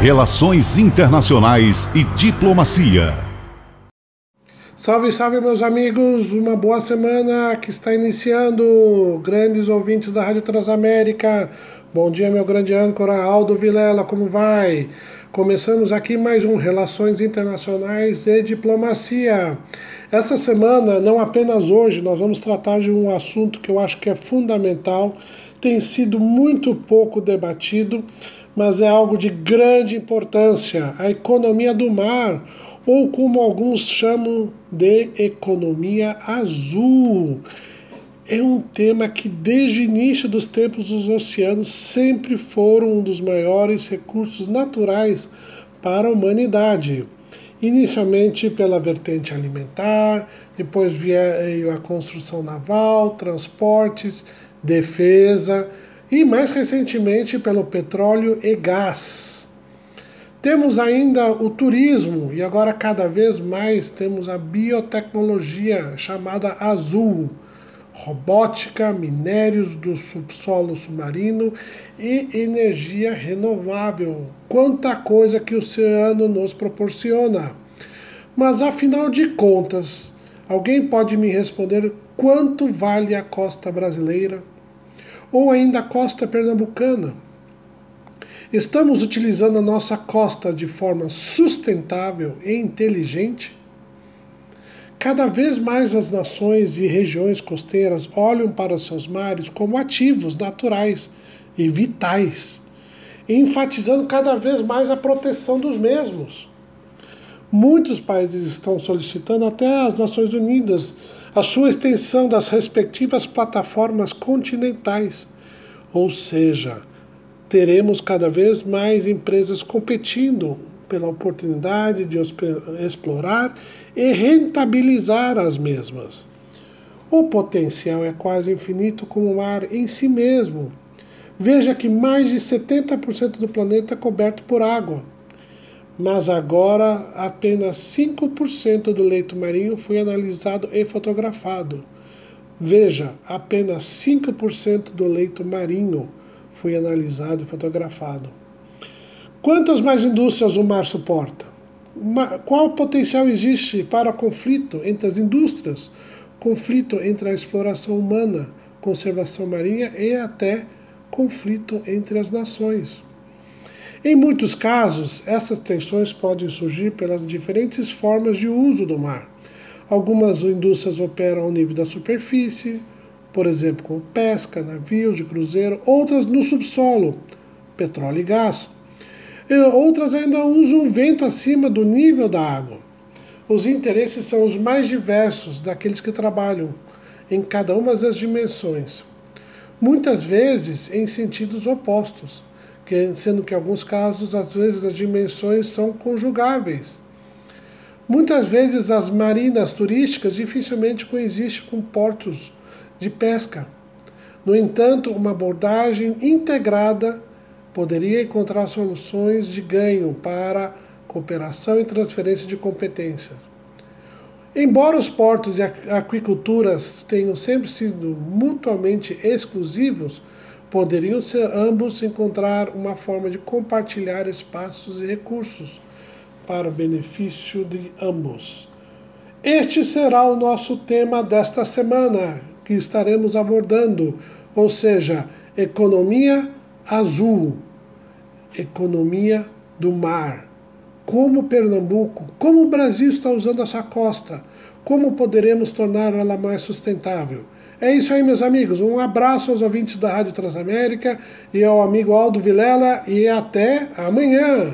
Relações Internacionais e Diplomacia. Salve, salve, meus amigos! Uma boa semana que está iniciando. Grandes ouvintes da Rádio Transamérica. Bom dia, meu grande âncora Aldo Vilela, como vai? Começamos aqui mais um Relações Internacionais e Diplomacia. Essa semana, não apenas hoje, nós vamos tratar de um assunto que eu acho que é fundamental, tem sido muito pouco debatido, mas é algo de grande importância: a economia do mar, ou como alguns chamam de economia azul. É um tema que, desde o início dos tempos dos oceanos, sempre foram um dos maiores recursos naturais para a humanidade. Inicialmente pela vertente alimentar, depois veio a construção naval, transportes, defesa e mais recentemente pelo petróleo e gás. Temos ainda o turismo e agora cada vez mais temos a biotecnologia chamada azul, robótica, minérios do subsolo submarino e energia renovável. Quanta coisa que o oceano nos proporciona. Mas afinal de contas, alguém pode me responder quanto vale a costa brasileira? Ou ainda a costa pernambucana. Estamos utilizando a nossa costa de forma sustentável e inteligente? Cada vez mais as nações e regiões costeiras olham para os seus mares como ativos naturais e vitais, enfatizando cada vez mais a proteção dos mesmos. Muitos países estão solicitando até as Nações Unidas a sua extensão das respectivas plataformas continentais, ou seja, teremos cada vez mais empresas competindo pela oportunidade de explorar e rentabilizar as mesmas. O potencial é quase infinito como o mar em si mesmo. Veja que mais de 70% do planeta é coberto por água mas agora apenas 5% do leito marinho foi analisado e fotografado. Veja, apenas 5% do leito marinho foi analisado e fotografado. Quantas mais indústrias o mar suporta? Qual potencial existe para conflito entre as indústrias, conflito entre a exploração humana, conservação marinha e até conflito entre as nações? Em muitos casos, essas tensões podem surgir pelas diferentes formas de uso do mar. Algumas indústrias operam ao nível da superfície, por exemplo, com pesca, navios de cruzeiro, outras no subsolo, petróleo e gás. Outras ainda usam o vento acima do nível da água. Os interesses são os mais diversos daqueles que trabalham em cada uma das dimensões, muitas vezes em sentidos opostos que, sendo que em alguns casos, às vezes, as dimensões são conjugáveis. Muitas vezes as marinas turísticas dificilmente coexistem com portos de pesca. No entanto, uma abordagem integrada poderia encontrar soluções de ganho para cooperação e transferência de competências. Embora os portos e a aquiculturas tenham sempre sido mutuamente exclusivos, poderiam ser ambos encontrar uma forma de compartilhar espaços e recursos para o benefício de ambos. Este será o nosso tema desta semana, que estaremos abordando, ou seja, economia azul, economia do mar. Como Pernambuco, como o Brasil está usando essa costa, como poderemos tornar ela mais sustentável. É isso aí, meus amigos. Um abraço aos ouvintes da Rádio Transamérica e ao amigo Aldo Vilela e até amanhã.